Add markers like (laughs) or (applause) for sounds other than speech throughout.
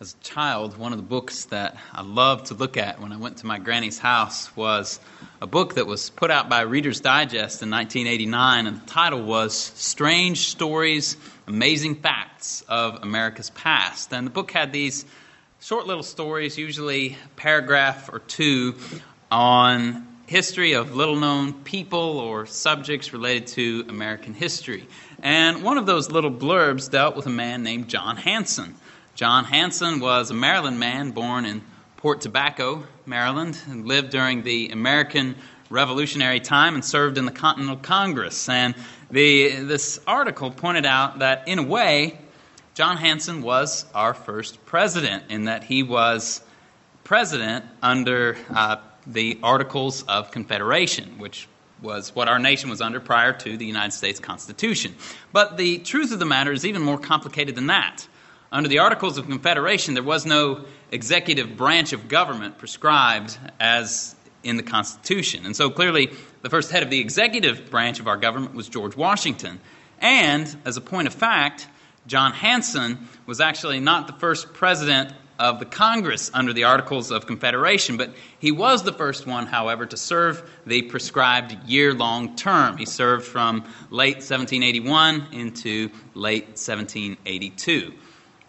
As a child, one of the books that I loved to look at when I went to my granny's house was a book that was put out by Reader's Digest in 1989, and the title was Strange Stories, Amazing Facts of America's Past. And the book had these short little stories, usually paragraph or two, on history of little known people or subjects related to American history. And one of those little blurbs dealt with a man named John Hanson. John Hanson was a Maryland man born in Port Tobacco, Maryland, and lived during the American Revolutionary time and served in the Continental Congress. And the, this article pointed out that, in a way, John Hanson was our first president, in that he was president under uh, the Articles of Confederation, which was what our nation was under prior to the United States Constitution. But the truth of the matter is even more complicated than that. Under the Articles of Confederation, there was no executive branch of government prescribed as in the Constitution. And so clearly, the first head of the executive branch of our government was George Washington. And, as a point of fact, John Hanson was actually not the first president of the Congress under the Articles of Confederation, but he was the first one, however, to serve the prescribed year long term. He served from late 1781 into late 1782.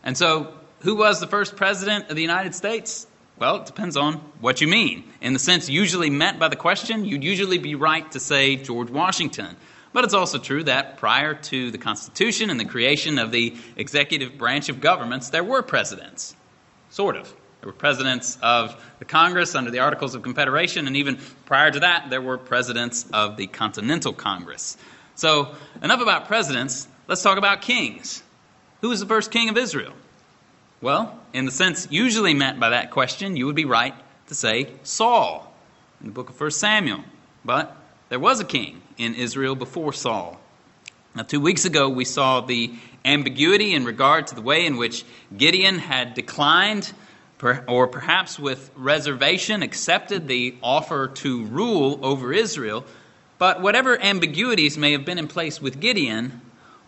And so, who was the first president of the United States? Well, it depends on what you mean. In the sense usually meant by the question, you'd usually be right to say George Washington. But it's also true that prior to the Constitution and the creation of the executive branch of governments, there were presidents. Sort of. There were presidents of the Congress under the Articles of Confederation, and even prior to that, there were presidents of the Continental Congress. So, enough about presidents. Let's talk about kings. Who was the first king of Israel? Well, in the sense usually meant by that question, you would be right to say Saul in the book of 1 Samuel. But there was a king in Israel before Saul. Now, two weeks ago, we saw the ambiguity in regard to the way in which Gideon had declined, or perhaps with reservation, accepted the offer to rule over Israel. But whatever ambiguities may have been in place with Gideon,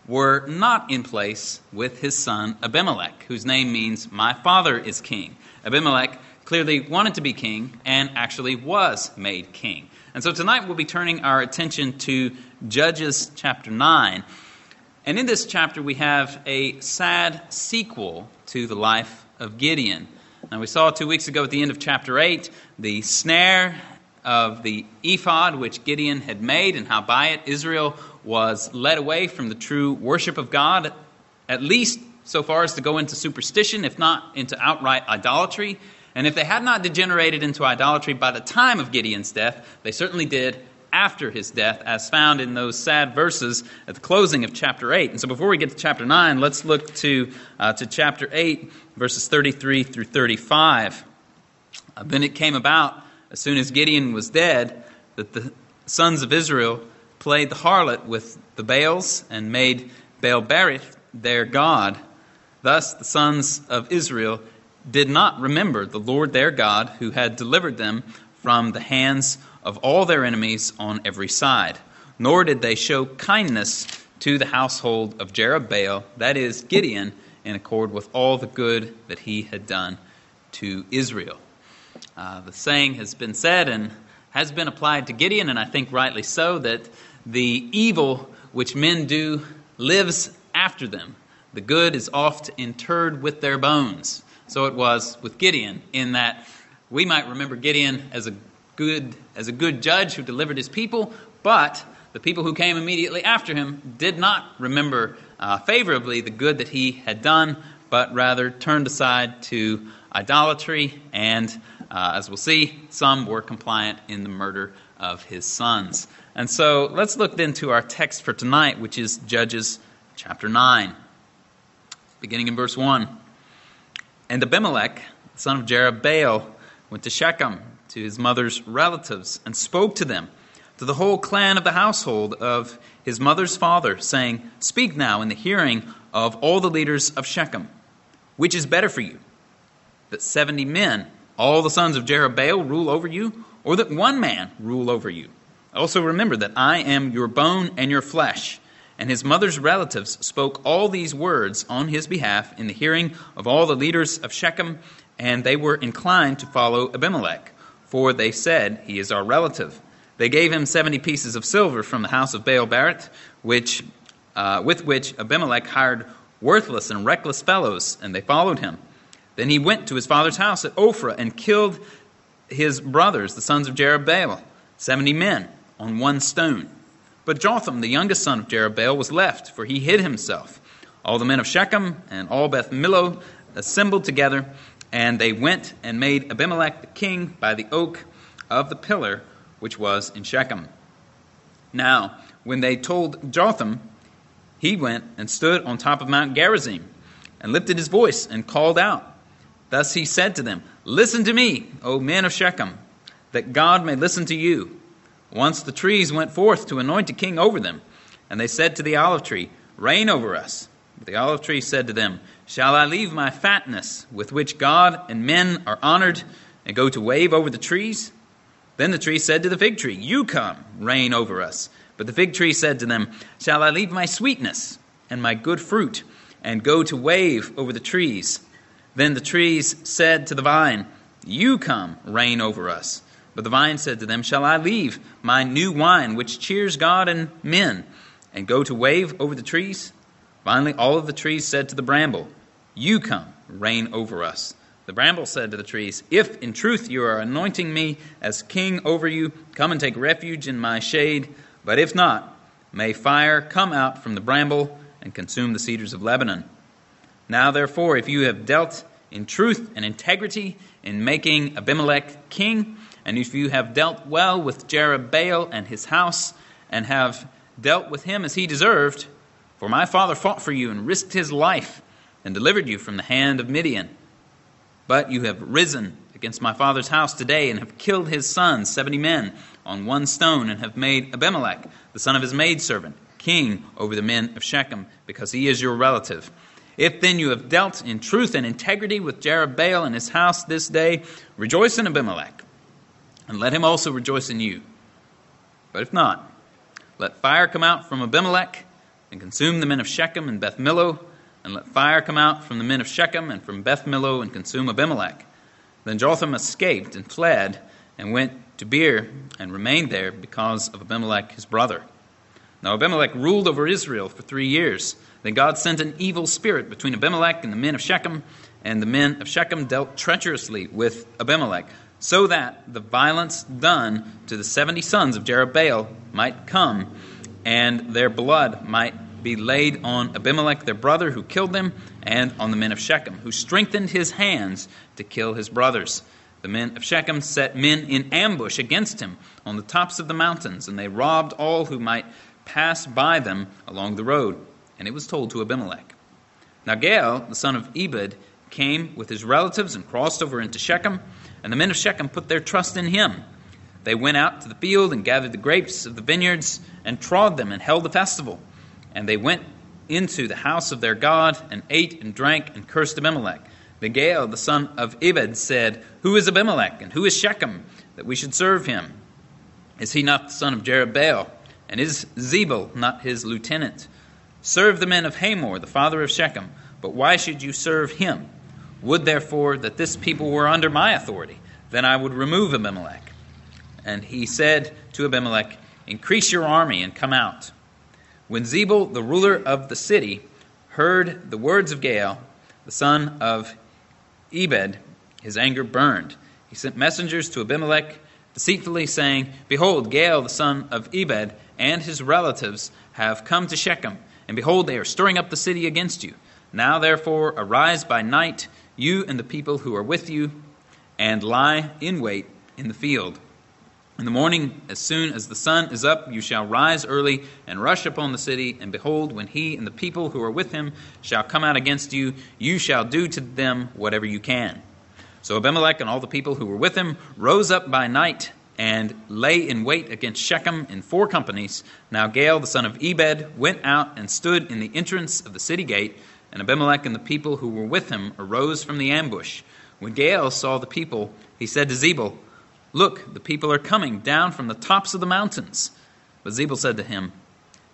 were not in place with his son Abimelech, whose name means, My father is king. Abimelech clearly wanted to be king and actually was made king. And so tonight we'll be turning our attention to Judges chapter 9. And in this chapter we have a sad sequel to the life of Gideon. Now we saw two weeks ago at the end of chapter 8 the snare of the ephod which Gideon had made and how by it Israel was led away from the true worship of God, at least so far as to go into superstition, if not into outright idolatry. And if they had not degenerated into idolatry by the time of Gideon's death, they certainly did after his death, as found in those sad verses at the closing of chapter 8. And so before we get to chapter 9, let's look to, uh, to chapter 8, verses 33 through 35. Uh, then it came about, as soon as Gideon was dead, that the sons of Israel played the harlot with the Baals and made Baal Berith their God. Thus the sons of Israel did not remember the Lord their God who had delivered them from the hands of all their enemies on every side. Nor did they show kindness to the household of Jerubbaal, that is, Gideon, in accord with all the good that he had done to Israel. Uh, the saying has been said and has been applied to Gideon, and I think rightly so, that the evil which men do lives after them. The good is oft interred with their bones. So it was with Gideon, in that we might remember Gideon as a good, as a good judge who delivered his people, but the people who came immediately after him did not remember uh, favorably the good that he had done, but rather turned aside to idolatry, and uh, as we'll see, some were compliant in the murder of his sons. And so let's look then to our text for tonight, which is Judges chapter 9, beginning in verse 1. And Abimelech, son of Jerubbaal, went to Shechem to his mother's relatives and spoke to them, to the whole clan of the household of his mother's father, saying, Speak now in the hearing of all the leaders of Shechem. Which is better for you? That seventy men, all the sons of Jerubbaal, rule over you, or that one man rule over you? Also remember that I am your bone and your flesh. and his mother's relatives spoke all these words on his behalf in the hearing of all the leaders of Shechem, and they were inclined to follow Abimelech, for they said, He is our relative. They gave him seventy pieces of silver from the house of Baal Berith, which, uh, with which Abimelech hired worthless and reckless fellows, and they followed him. Then he went to his father's house at Ophrah and killed his brothers, the sons of Jerubbaal, seventy men, on one stone. But Jotham, the youngest son of Jerubbaal, was left, for he hid himself. All the men of Shechem and all Beth Millo assembled together, and they went and made Abimelech the king by the oak of the pillar which was in Shechem. Now, when they told Jotham, he went and stood on top of Mount Gerizim and lifted his voice and called out. Thus he said to them, Listen to me, O men of Shechem, that God may listen to you. Once the trees went forth to anoint a king over them, and they said to the olive tree, Reign over us. But the olive tree said to them, Shall I leave my fatness, with which God and men are honored, and go to wave over the trees? Then the tree said to the fig tree, You come, reign over us. But the fig tree said to them, Shall I leave my sweetness and my good fruit, and go to wave over the trees? Then the trees said to the vine, You come, reign over us. But the vine said to them, Shall I leave my new wine, which cheers God and men, and go to wave over the trees? Finally, all of the trees said to the bramble, You come, reign over us. The bramble said to the trees, If in truth you are anointing me as king over you, come and take refuge in my shade. But if not, may fire come out from the bramble and consume the cedars of Lebanon. Now, therefore, if you have dealt in truth and integrity in making Abimelech king, and if you have dealt well with Jerubbaal and his house, and have dealt with him as he deserved, for my father fought for you and risked his life and delivered you from the hand of Midian. But you have risen against my father's house today and have killed his sons, seventy men, on one stone, and have made Abimelech, the son of his maidservant, king over the men of Shechem, because he is your relative. If then you have dealt in truth and integrity with Jerubbaal and his house this day, rejoice in Abimelech, and let him also rejoice in you. But if not, let fire come out from Abimelech and consume the men of Shechem and Beth Millo, and let fire come out from the men of Shechem and from Beth Millo and consume Abimelech. Then Jotham escaped and fled and went to Beer and remained there because of Abimelech his brother. Now Abimelech ruled over Israel for three years. Then God sent an evil spirit between Abimelech and the men of Shechem, and the men of Shechem dealt treacherously with Abimelech, so that the violence done to the seventy sons of Jerubbaal might come, and their blood might be laid on Abimelech their brother, who killed them, and on the men of Shechem, who strengthened his hands to kill his brothers. The men of Shechem set men in ambush against him on the tops of the mountains, and they robbed all who might pass by them along the road. And it was told to Abimelech. Now Gaal, the son of Ebed, came with his relatives and crossed over into Shechem, and the men of Shechem put their trust in him. They went out to the field and gathered the grapes of the vineyards and trod them and held a festival. And they went into the house of their God and ate and drank and cursed Abimelech. Then Gaal, the son of Ebed, said, Who is Abimelech and who is Shechem that we should serve him? Is he not the son of Jerubbaal? And is Zebul not his lieutenant? Serve the men of Hamor, the father of Shechem. But why should you serve him? Would therefore that this people were under my authority, then I would remove Abimelech. And he said to Abimelech, Increase your army and come out. When Zebul, the ruler of the city, heard the words of Gaal, the son of Ebed, his anger burned. He sent messengers to Abimelech deceitfully, saying, Behold, Gaal, the son of Ebed, and his relatives have come to Shechem, and behold, they are stirring up the city against you. Now, therefore, arise by night, you and the people who are with you, and lie in wait in the field. In the morning, as soon as the sun is up, you shall rise early and rush upon the city. And behold, when he and the people who are with him shall come out against you, you shall do to them whatever you can. So Abimelech and all the people who were with him rose up by night and lay in wait against Shechem in four companies. Now Gaal, the son of Ebed, went out and stood in the entrance of the city gate. And Abimelech and the people who were with him arose from the ambush. When Gaal saw the people, he said to Zebul, Look, the people are coming down from the tops of the mountains. But Zebul said to him,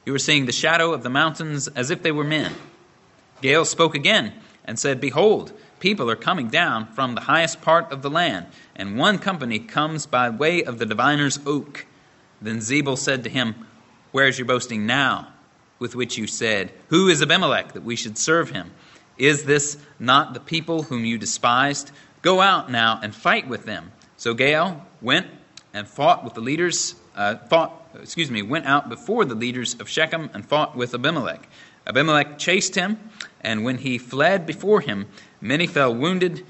You are seeing the shadow of the mountains as if they were men. Gaal spoke again and said, Behold, people are coming down from the highest part of the land, and one company comes by way of the diviner's oak. Then Zebul said to him, Where is your boasting now, with which you said, Who is Abimelech that we should serve him? Is this not the people whom you despised? Go out now and fight with them. So Gaal went and fought with the leaders, uh, fought excuse me, went out before the leaders of Shechem and fought with Abimelech. Abimelech chased him, and when he fled before him, many fell wounded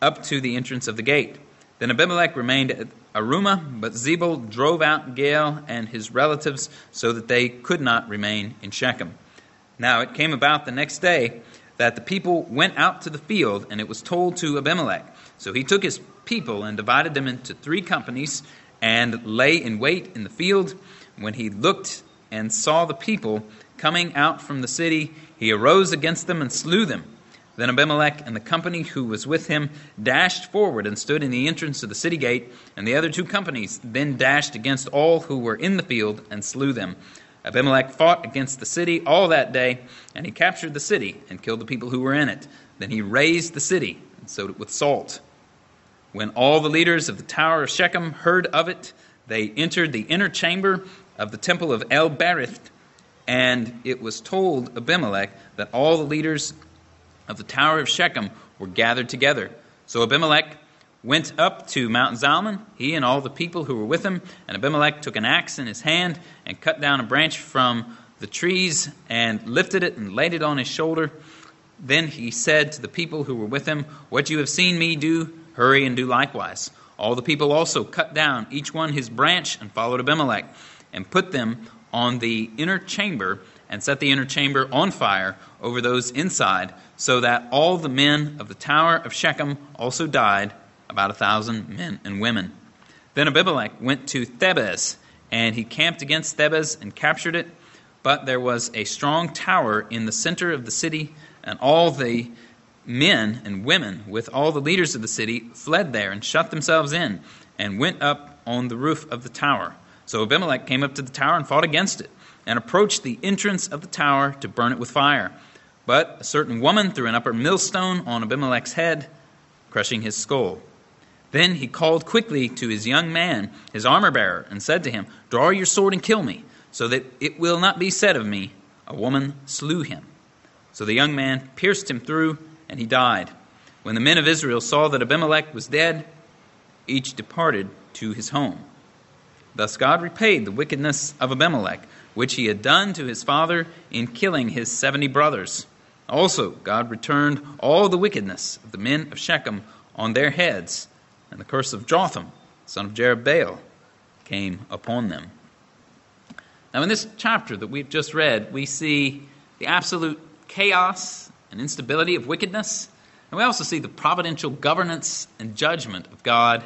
up to the entrance of the gate. Then Abimelech remained at Arumah, but Zebul drove out Gaal and his relatives so that they could not remain in Shechem. Now it came about the next day that the people went out to the field, and it was told to Abimelech. So he took his people and divided them into three companies and lay in wait in the field. When he looked and saw the people coming out from the city, he arose against them and slew them. Then Abimelech and the company who was with him dashed forward and stood in the entrance of the city gate, and the other two companies then dashed against all who were in the field and slew them. Abimelech fought against the city all that day, and he captured the city and killed the people who were in it. Then he razed the city and sowed it with salt. When all the leaders of the Tower of Shechem heard of it, they entered the inner chamber of the temple of El Berith, and it was told Abimelech that all the leaders of the Tower of Shechem were gathered together. So Abimelech went up to Mount Zalmon, he and all the people who were with him, and Abimelech took an axe in his hand and cut down a branch from the trees and lifted it and laid it on his shoulder. Then he said to the people who were with him, What you have seen me do, Hurry and do likewise. All the people also cut down each one his branch and followed Abimelech, and put them on the inner chamber, and set the inner chamber on fire over those inside, so that all the men of the tower of Shechem also died, about a thousand men and women. Then Abimelech went to Thebez, and he camped against Thebez and captured it. But there was a strong tower in the center of the city, and all the men and women with all the leaders of the city fled there and shut themselves in and went up on the roof of the tower. So Abimelech came up to the tower and fought against it and approached the entrance of the tower to burn it with fire. But a certain woman threw an upper millstone on Abimelech's head, crushing his skull. Then he called quickly to his young man, his armor bearer, and said to him, Draw your sword and kill me, so that it will not be said of me, A woman slew him. So the young man pierced him through and he died. When the men of Israel saw that Abimelech was dead, each departed to his home. Thus God repaid the wickedness of Abimelech, which he had done to his father in killing his seventy brothers. Also, God returned all the wickedness of the men of Shechem on their heads, and the curse of Jotham, son of Jerubbaal, came upon them. Now, in this chapter that we've just read, we see the absolute chaos and instability of wickedness. And we also see the providential governance and judgment of God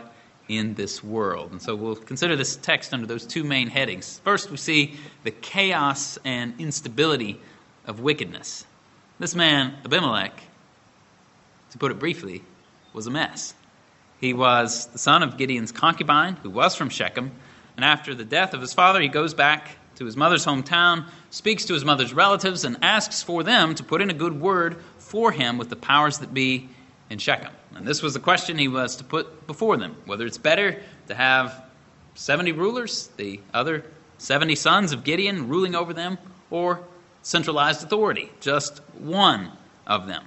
in this world. And so we'll consider this text under those two main headings. First, we see the chaos and instability of wickedness. This man, Abimelech, to put it briefly, was a mess. He was the son of Gideon's concubine, who was from Shechem, and after the death of his father, he goes back to his mother's hometown, speaks to his mother's relatives, and asks for them to put in a good word for him with the powers that be in Shechem. And this was the question he was to put before them whether it's better to have 70 rulers, the other 70 sons of Gideon ruling over them, or centralized authority, just one of them.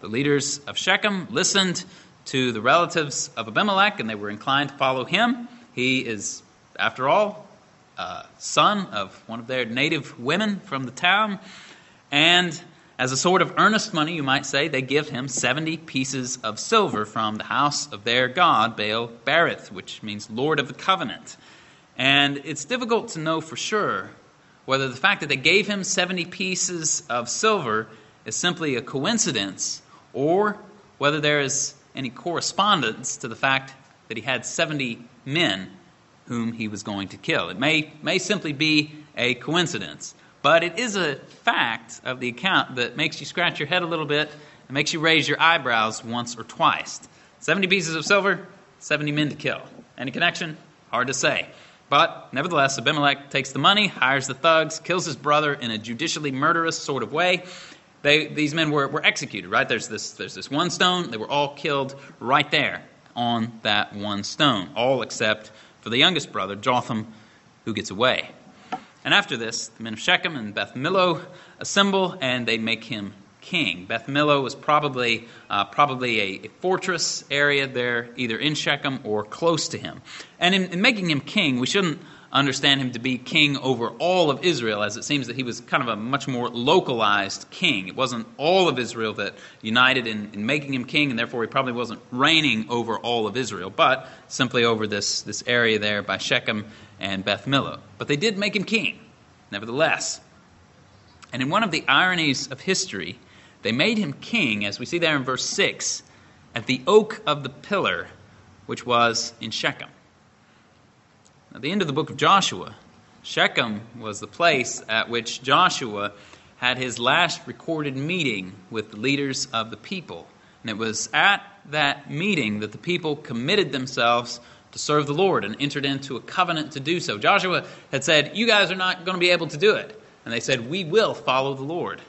The leaders of Shechem listened to the relatives of Abimelech, and they were inclined to follow him. He is, after all, uh, son of one of their native women from the town. And as a sort of earnest money, you might say, they give him 70 pieces of silver from the house of their god, Baal Berith, which means Lord of the Covenant. And it's difficult to know for sure whether the fact that they gave him 70 pieces of silver is simply a coincidence or whether there is any correspondence to the fact that he had 70 men whom he was going to kill. It may, may simply be a coincidence, but it is a fact of the account that makes you scratch your head a little bit and makes you raise your eyebrows once or twice. 70 pieces of silver, 70 men to kill. Any connection? Hard to say. But nevertheless, Abimelech takes the money, hires the thugs, kills his brother in a judicially murderous sort of way. They, these men were, were executed, right? There's this, there's this one stone. They were all killed right there on that one stone, all except for the youngest brother, Jotham, who gets away. And after this, the men of Shechem and Beth Millo assemble and they make him king. Beth Millo was probably, uh, probably a, a, fortress area there, either in Shechem or close to him. And in, in, making him king, we shouldn't understand him to be king over all of Israel, as it seems that he was kind of a much more localized king. It wasn't all of Israel that united in, in making him king, and therefore he probably wasn't reigning over all of Israel, but simply over this, this area there by Shechem and Beth Millo. But they did make him king, nevertheless. And in one of the ironies of history, they made him king, as we see there in verse 6, at the oak of the pillar, which was in Shechem. At the end of the book of Joshua, Shechem was the place at which Joshua had his last recorded meeting with the leaders of the people. And it was at that meeting that the people committed themselves to serve the Lord and entered into a covenant to do so. Joshua had said, You guys are not going to be able to do it. And they said, We will follow the Lord.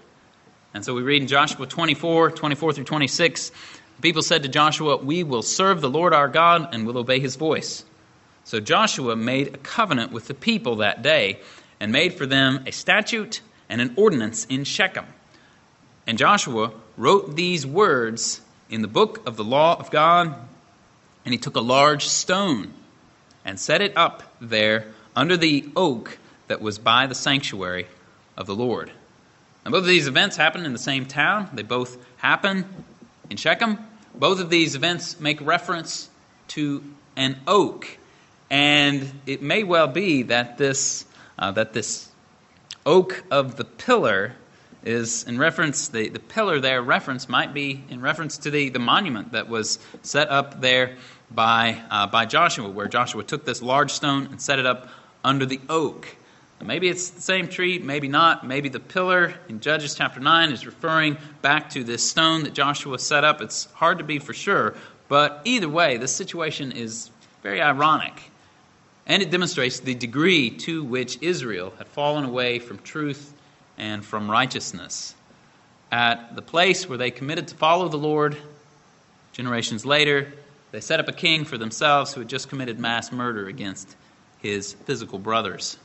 And so we read in Joshua 24, 24 through 26, the people said to Joshua, We will serve the Lord our God and will obey his voice. So Joshua made a covenant with the people that day and made for them a statute and an ordinance in Shechem. And Joshua wrote these words in the book of the law of God, and he took a large stone and set it up there under the oak that was by the sanctuary of the Lord. Now, both of these events happen in the same town. They both happen in Shechem. Both of these events make reference to an oak. And it may well be that this, uh, that this oak of the pillar is in reference, the, the pillar there reference might be in reference to the, the monument that was set up there by, uh, by Joshua, where Joshua took this large stone and set it up under the oak. Maybe it's the same tree, maybe not. Maybe the pillar in Judges chapter 9 is referring back to this stone that Joshua set up. It's hard to be for sure, but either way, this situation is very ironic. And it demonstrates the degree to which Israel had fallen away from truth and from righteousness. At the place where they committed to follow the Lord, generations later, they set up a king for themselves who had just committed mass murder against his physical brothers.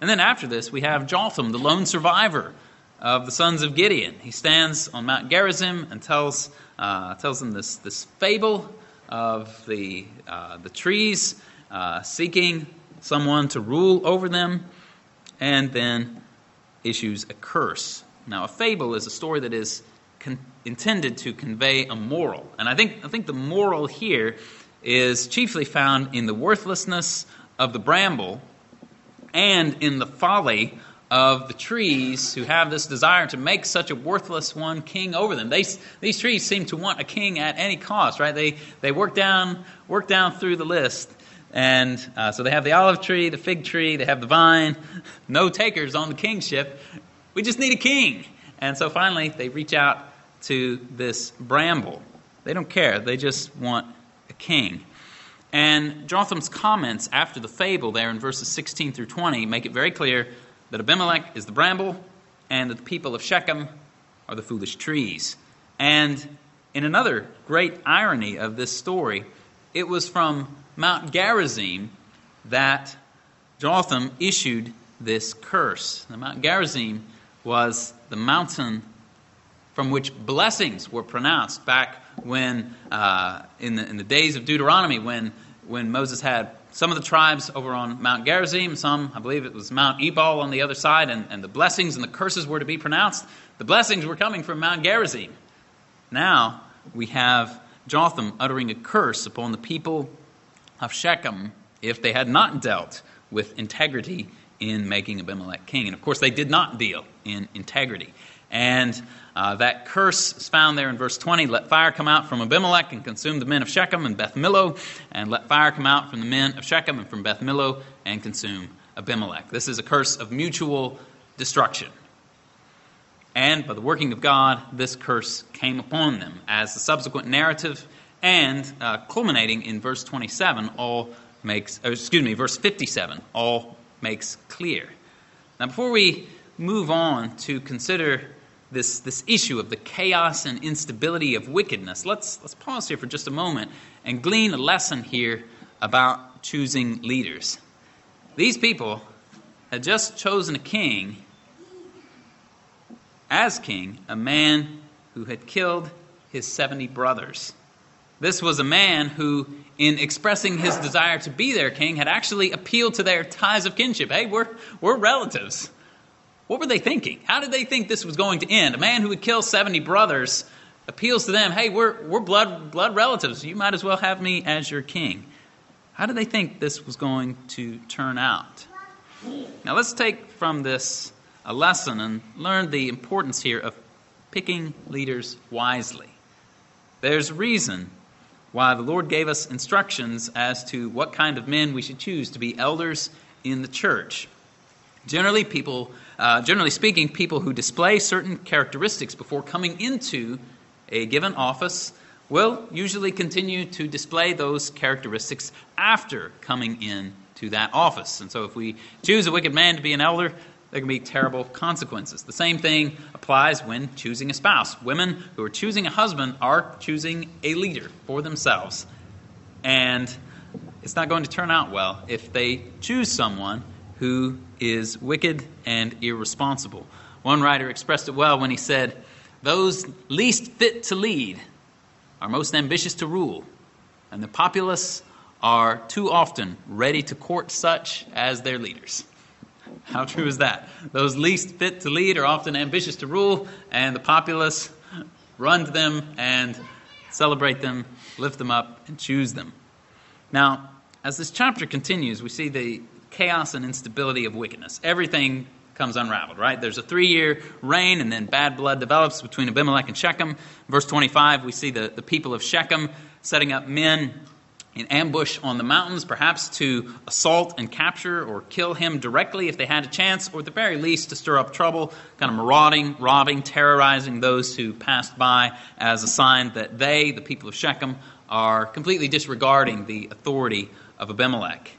And then after this, we have Jotham, the lone survivor of the sons of Gideon. He stands on Mount Gerizim and tells, uh, tells them this, this fable of the, uh, the trees uh, seeking someone to rule over them, and then issues a curse. Now, a fable is a story that is con- intended to convey a moral. And I think, I think the moral here is chiefly found in the worthlessness of the bramble and in the folly of the trees who have this desire to make such a worthless one king over them. They, these trees seem to want a king at any cost, right? They, they work, down, work down through the list. And uh, so they have the olive tree, the fig tree, they have the vine, no takers on the kingship. We just need a king. And so finally, they reach out to this bramble. They don't care, they just want a king. And Jotham's comments after the fable, there in verses 16 through 20, make it very clear that Abimelech is the bramble and that the people of Shechem are the foolish trees. And in another great irony of this story, it was from Mount Gerizim that Jotham issued this curse. The Mount Gerizim was the mountain from which blessings were pronounced back when, uh, in, the, in the days of Deuteronomy, when when Moses had some of the tribes over on Mount Gerizim, some, I believe it was Mount Ebal on the other side, and, and the blessings and the curses were to be pronounced. The blessings were coming from Mount Gerizim. Now we have Jotham uttering a curse upon the people of Shechem if they had not dealt with integrity in making Abimelech king. And of course, they did not deal in integrity. And uh, that curse is found there in verse 20. Let fire come out from Abimelech and consume the men of Shechem and Beth Millo, and let fire come out from the men of Shechem and from Beth Millo and consume Abimelech. This is a curse of mutual destruction. And by the working of God, this curse came upon them as the subsequent narrative and uh, culminating in verse 27 all makes, excuse me, verse 57 all makes clear. Now, before we move on to consider this, this issue of the chaos and instability of wickedness, let's, let's pause here for just a moment and glean a lesson here about choosing leaders. These people had just chosen a king, as king, a man who had killed his 70 brothers. This was a man who, in expressing his desire to be their king, had actually appealed to their ties of kinship. Hey, we're, we're relatives. What were they thinking? How did they think this was going to end? A man who would kill 70 brothers appeals to them, hey, we're, we're blood, blood relatives. You might as well have me as your king. How did they think this was going to turn out? Now, let's take from this a lesson and learn the importance here of picking leaders wisely. There's reason why the Lord gave us instructions as to what kind of men we should choose to be elders in the church. Generally, people, uh, generally speaking, people who display certain characteristics before coming into a given office will usually continue to display those characteristics after coming in to that office. And so if we choose a wicked man to be an elder, there can be terrible consequences. The same thing applies when choosing a spouse. Women who are choosing a husband are choosing a leader for themselves. And it's not going to turn out well if they choose someone who is wicked and irresponsible. One writer expressed it well when he said, Those least fit to lead are most ambitious to rule, and the populace are too often ready to court such as their leaders. How true is that? Those least fit to lead are often ambitious to rule, and the populace run to them and celebrate them, lift them up, and choose them. Now, as this chapter continues, we see the chaos and instability of wickedness. Everything comes unraveled, right? There's a three year reign, and then bad blood develops between Abimelech and Shechem. Verse 25, we see the, the people of Shechem setting up men in ambush on the mountains, perhaps to assault and capture or kill him directly if they had a chance, or at the very least to stir up trouble, kind of marauding, robbing, terrorizing those who passed by as a sign that they, the people of Shechem, are completely disregarding the authority of Abimelech.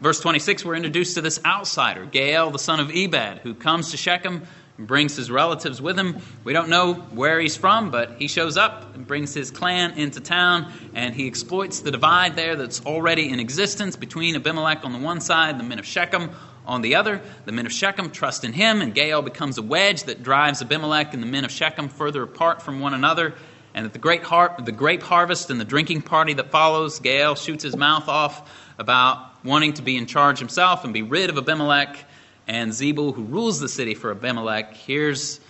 Verse 26, we're introduced to this outsider, Gaal, the son of Ebed, who comes to Shechem brings his relatives with him. We don't know where he's from, but he shows up and brings his clan into town, and he exploits the divide there that's already in existence between Abimelech on the one side the men of Shechem on the other. The men of Shechem trust in him, and Gaal becomes a wedge that drives Abimelech and the men of Shechem further apart from one another. And at the great har- the grape harvest and the drinking party that follows, Gaal shoots his mouth off about wanting to be in charge himself and be rid of Abimelech. And Zebul, who rules the city for Abimelech, hears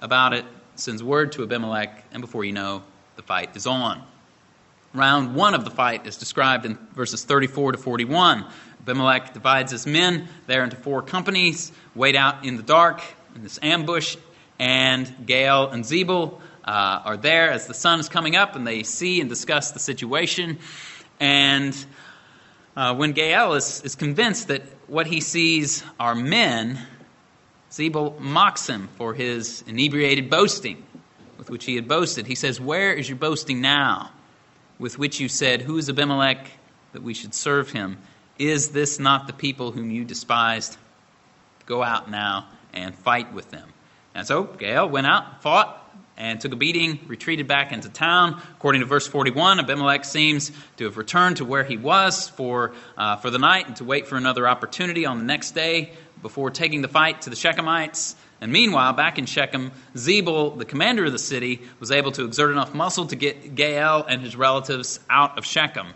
about it, sends word to Abimelech, and before you know, the fight is on. Round one of the fight is described in verses 34 to 41. Abimelech divides his men there into four companies, wait out in the dark in this ambush, and Gaal and Zebul uh, are there as the sun is coming up, and they see and discuss the situation. And uh, when Gaal is, is convinced that what he sees are men, Zebul mocks him for his inebriated boasting with which he had boasted. He says, Where is your boasting now? With which you said, Who is Abimelech that we should serve him? Is this not the people whom you despised? Go out now and fight with them. And so Gaal went out, fought, and took a beating, retreated back into town. According to verse 41, Abimelech seems to have returned to where he was for, uh, for the night and to wait for another opportunity on the next day before taking the fight to the Shechemites. And meanwhile, back in Shechem, Zebul, the commander of the city, was able to exert enough muscle to get Gaal and his relatives out of Shechem.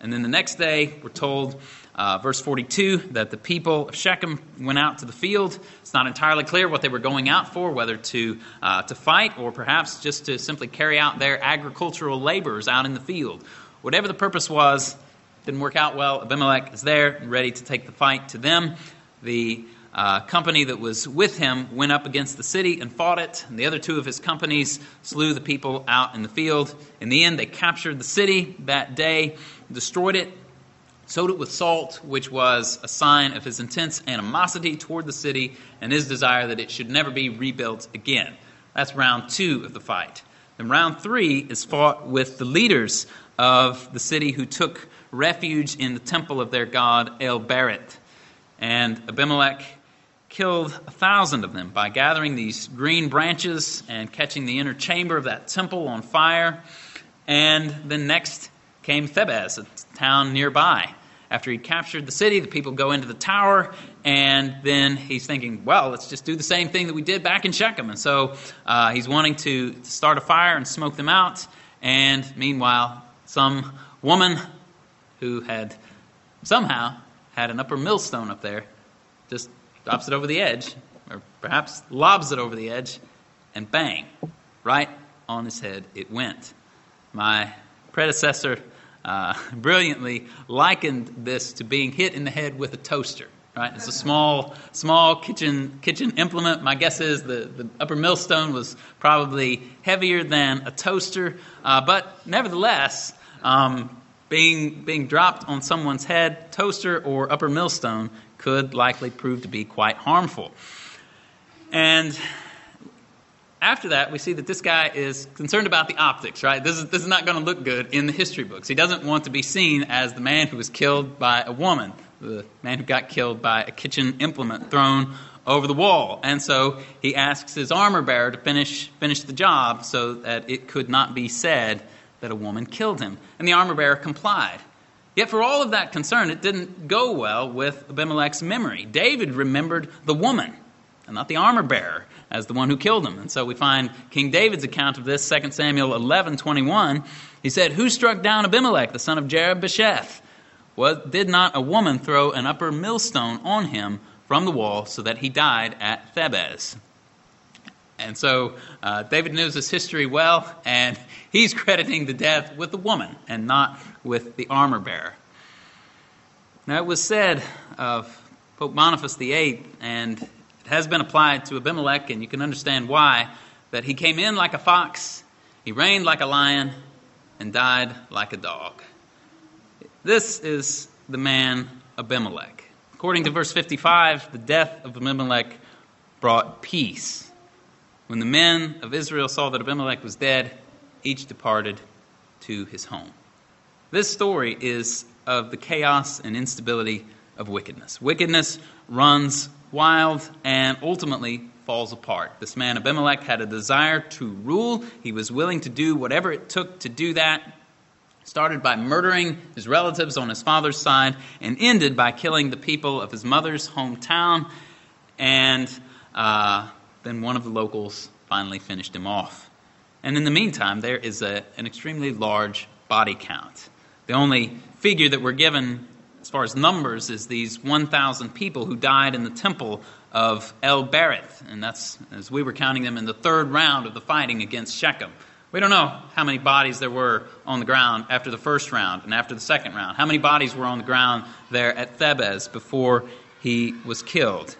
And then the next day, we're told uh, verse 42 that the people of Shechem went out to the field. It's not entirely clear what they were going out for, whether to, uh, to fight or perhaps just to simply carry out their agricultural labors out in the field. Whatever the purpose was, didn't work out well. Abimelech is there ready to take the fight to them. The uh, company that was with him went up against the city and fought it, and the other two of his companies slew the people out in the field. In the end, they captured the city that day, destroyed it, sowed it with salt, which was a sign of his intense animosity toward the city and his desire that it should never be rebuilt again. That's round two of the fight. Then round three is fought with the leaders of the city who took refuge in the temple of their god El. And Abimelech killed a thousand of them by gathering these green branches and catching the inner chamber of that temple on fire. And then next came Thebez, a town nearby. After he captured the city, the people go into the tower, and then he's thinking, well, let's just do the same thing that we did back in Shechem. And so uh, he's wanting to, to start a fire and smoke them out. And meanwhile, some woman who had somehow had an upper millstone up there just drops it over the edge, or perhaps lobs it over the edge, and bang, right on his head it went. My predecessor uh, brilliantly likened this to being hit in the head with a toaster. Right, it's a small, small kitchen kitchen implement. My guess is the, the upper millstone was probably heavier than a toaster, uh, but nevertheless, um, being being dropped on someone's head, toaster or upper millstone could likely prove to be quite harmful. And after that, we see that this guy is concerned about the optics, right? This is, this is not going to look good in the history books. He doesn't want to be seen as the man who was killed by a woman, the man who got killed by a kitchen implement thrown over the wall. And so he asks his armor bearer to finish, finish the job so that it could not be said that a woman killed him. And the armor bearer complied. Yet, for all of that concern, it didn't go well with Abimelech's memory. David remembered the woman and not the armor bearer as the one who killed him. And so we find King David's account of this, 2 Samuel 11 21. He said, Who struck down Abimelech, the son of Jerubbesheth? Was, did not a woman throw an upper millstone on him from the wall so that he died at Thebez? And so uh, David knows his history well, and (laughs) he's crediting the death with the woman and not with the armor bearer. Now, it was said of Pope Boniface VIII, and has been applied to Abimelech, and you can understand why, that he came in like a fox, he reigned like a lion, and died like a dog. This is the man Abimelech. According to verse 55, the death of Abimelech brought peace. When the men of Israel saw that Abimelech was dead, each departed to his home. This story is of the chaos and instability of wickedness. Wickedness runs wild, and ultimately falls apart. This man Abimelech had a desire to rule. He was willing to do whatever it took to do that. Started by murdering his relatives on his father's side, and ended by killing the people of his mother's hometown. And uh, then one of the locals finally finished him off. And in the meantime, there is a, an extremely large body count. The only figure that we're given far as numbers, is these 1,000 people who died in the temple of El Berith. And that's, as we were counting them, in the third round of the fighting against Shechem. We don't know how many bodies there were on the ground after the first round and after the second round. How many bodies were on the ground there at Thebez before he was killed?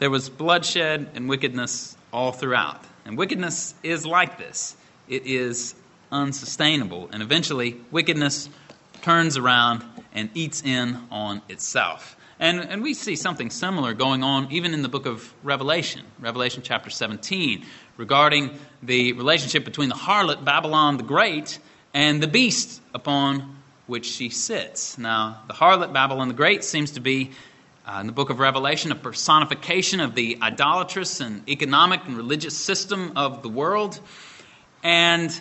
There was bloodshed and wickedness all throughout. And wickedness is like this it is unsustainable. And eventually, wickedness turns around and eats in on itself. And, and we see something similar going on even in the book of Revelation, Revelation chapter 17, regarding the relationship between the harlot Babylon the Great and the beast upon which she sits. Now, the harlot Babylon the Great seems to be, uh, in the book of Revelation, a personification of the idolatrous and economic and religious system of the world. And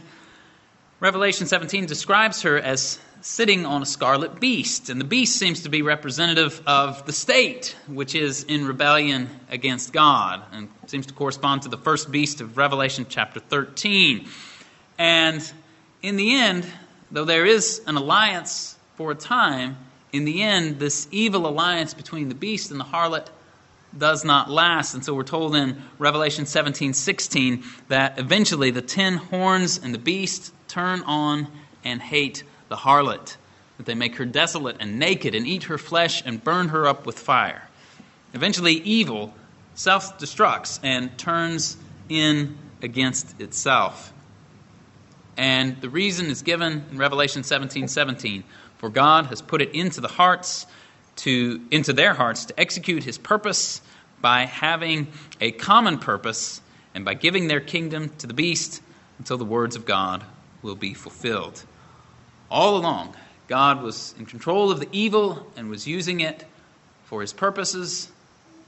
Revelation 17 describes her as sitting on a scarlet beast. And the beast seems to be representative of the state, which is in rebellion against God, and seems to correspond to the first beast of Revelation chapter 13. And in the end, though there is an alliance for a time, in the end, this evil alliance between the beast and the harlot does not last. And so we're told in Revelation 17 16 that eventually the ten horns and the beast turn on and hate the harlot, that they make her desolate and naked and eat her flesh and burn her up with fire. Eventually, evil self destructs and turns in against itself. And the reason is given in Revelation 17 17. For God has put it into the hearts to into their hearts to execute his purpose by having a common purpose and by giving their kingdom to the beast until the words of God will be fulfilled. All along, God was in control of the evil and was using it for his purposes,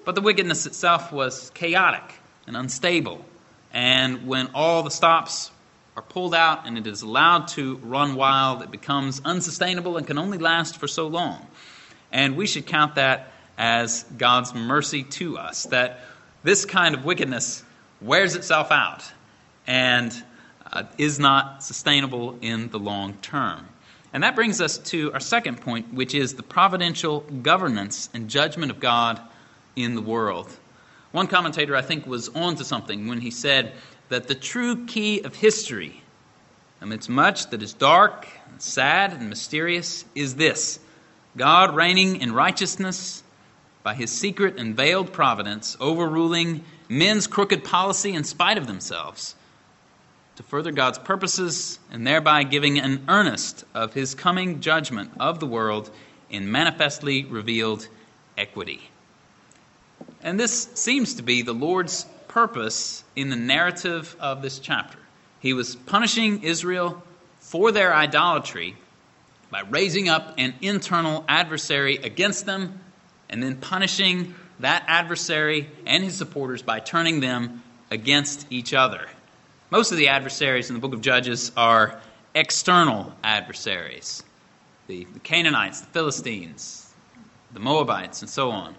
but the wickedness itself was chaotic and unstable. And when all the stops are pulled out and it is allowed to run wild, it becomes unsustainable and can only last for so long. And we should count that as God's mercy to us, that this kind of wickedness wears itself out and uh, is not sustainable in the long term. And that brings us to our second point, which is the providential governance and judgment of God in the world. One commentator, I think, was on to something when he said that the true key of history, amidst much that is dark, and sad, and mysterious, is this God reigning in righteousness by his secret and veiled providence, overruling men's crooked policy in spite of themselves, to further God's purposes, and thereby giving an earnest of his coming judgment of the world in manifestly revealed equity. And this seems to be the Lord's purpose in the narrative of this chapter. He was punishing Israel for their idolatry by raising up an internal adversary against them and then punishing that adversary and his supporters by turning them against each other. Most of the adversaries in the book of Judges are external adversaries the, the Canaanites, the Philistines, the Moabites, and so on.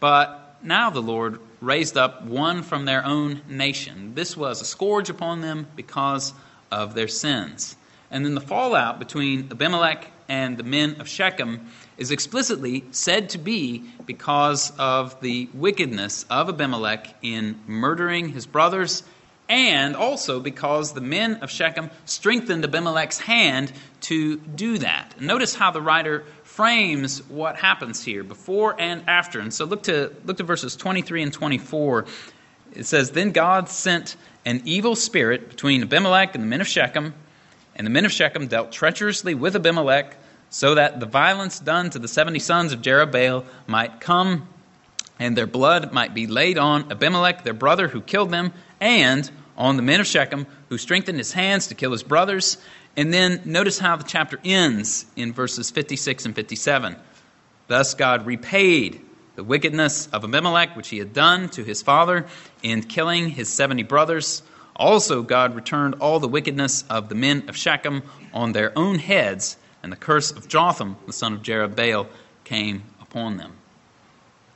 But now the Lord raised up one from their own nation. This was a scourge upon them because of their sins. And then the fallout between Abimelech and the men of Shechem is explicitly said to be because of the wickedness of Abimelech in murdering his brothers, and also because the men of Shechem strengthened Abimelech's hand to do that. Notice how the writer frames what happens here before and after. And so look to look to verses 23 and 24. It says, Then God sent an evil spirit between Abimelech and the men of Shechem, and the men of Shechem dealt treacherously with Abimelech, so that the violence done to the seventy sons of Jerubbaal might come, and their blood might be laid on Abimelech, their brother, who killed them, and on the men of Shechem, who strengthened his hands to kill his brothers. And then notice how the chapter ends in verses 56 and 57. Thus God repaid the wickedness of Abimelech, which he had done to his father in killing his 70 brothers. Also, God returned all the wickedness of the men of Shechem on their own heads, and the curse of Jotham, the son of Jerubbaal, came upon them.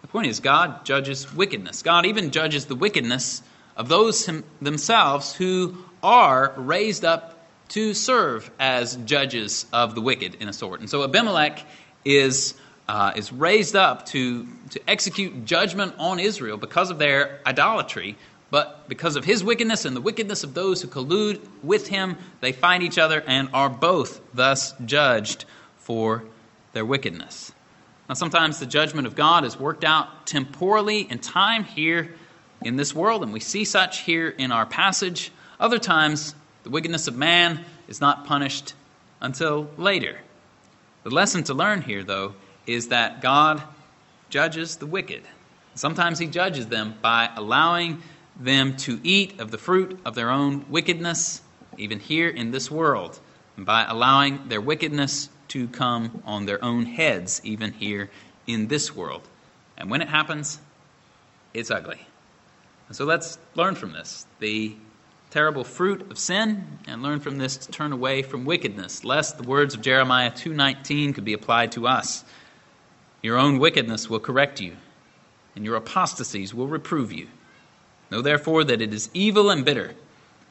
The point is, God judges wickedness. God even judges the wickedness of those him, themselves who are raised up to serve as judges of the wicked in a sort. And so Abimelech is, uh, is raised up to, to execute judgment on Israel because of their idolatry. But because of his wickedness and the wickedness of those who collude with him, they find each other and are both thus judged for their wickedness. Now, sometimes the judgment of God is worked out temporally in time here in this world, and we see such here in our passage. Other times, the wickedness of man is not punished until later. The lesson to learn here, though, is that God judges the wicked. Sometimes He judges them by allowing them to eat of the fruit of their own wickedness, even here in this world, and by allowing their wickedness to come on their own heads, even here in this world. And when it happens, it's ugly. And so let's learn from this. The terrible fruit of sin and learn from this to turn away from wickedness lest the words of Jeremiah 2:19 could be applied to us. Your own wickedness will correct you and your apostasies will reprove you. Know therefore that it is evil and bitter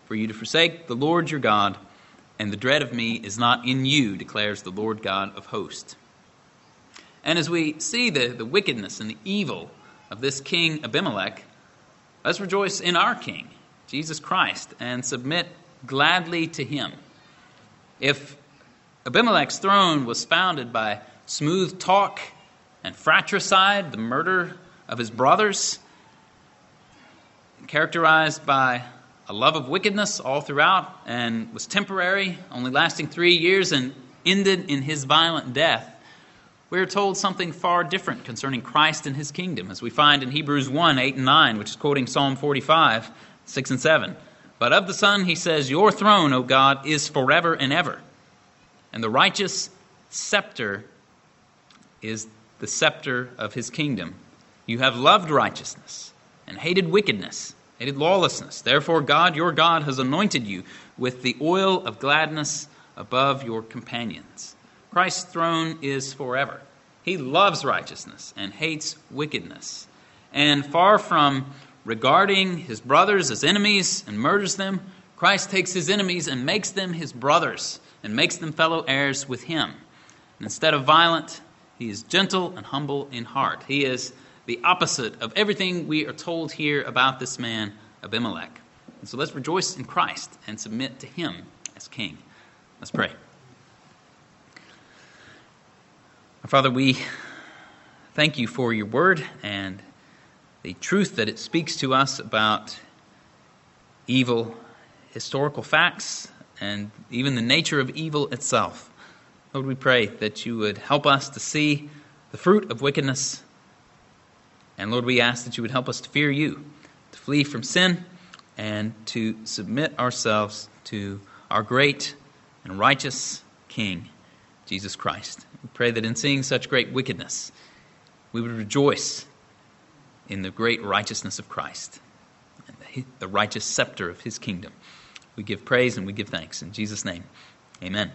for you to forsake the Lord your God and the dread of me is not in you declares the Lord God of hosts. And as we see the, the wickedness and the evil of this king Abimelech let's rejoice in our king Jesus Christ, and submit gladly to him. If Abimelech's throne was founded by smooth talk and fratricide, the murder of his brothers, characterized by a love of wickedness all throughout, and was temporary, only lasting three years, and ended in his violent death. We are told something far different concerning Christ and his kingdom, as we find in Hebrews 1 8 and 9, which is quoting Psalm 45. 6 and 7. But of the Son, he says, Your throne, O God, is forever and ever. And the righteous scepter is the scepter of his kingdom. You have loved righteousness and hated wickedness, hated lawlessness. Therefore, God, your God, has anointed you with the oil of gladness above your companions. Christ's throne is forever. He loves righteousness and hates wickedness. And far from regarding his brothers as enemies and murders them, Christ takes his enemies and makes them his brothers and makes them fellow heirs with him. And instead of violent, he is gentle and humble in heart. He is the opposite of everything we are told here about this man, Abimelech. And so let's rejoice in Christ and submit to him as king. Let's pray. Our Father, we thank you for your word and the truth that it speaks to us about evil historical facts and even the nature of evil itself. Lord, we pray that you would help us to see the fruit of wickedness. And Lord, we ask that you would help us to fear you, to flee from sin, and to submit ourselves to our great and righteous King, Jesus Christ. We pray that in seeing such great wickedness, we would rejoice in the great righteousness of Christ and the righteous scepter of his kingdom. We give praise and we give thanks. In Jesus' name, amen.